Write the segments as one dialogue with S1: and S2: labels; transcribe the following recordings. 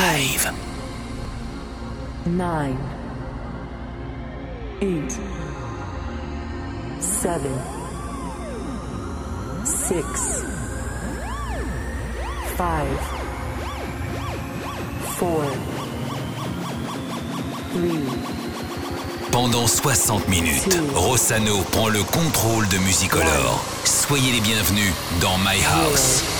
S1: Five.
S2: Nine. Eight. Seven. Six. Five. Four. Three.
S1: Pendant 60 minutes, Rossano prend le contrôle de Musicolor. Soyez les bienvenus dans My House.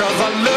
S3: cause I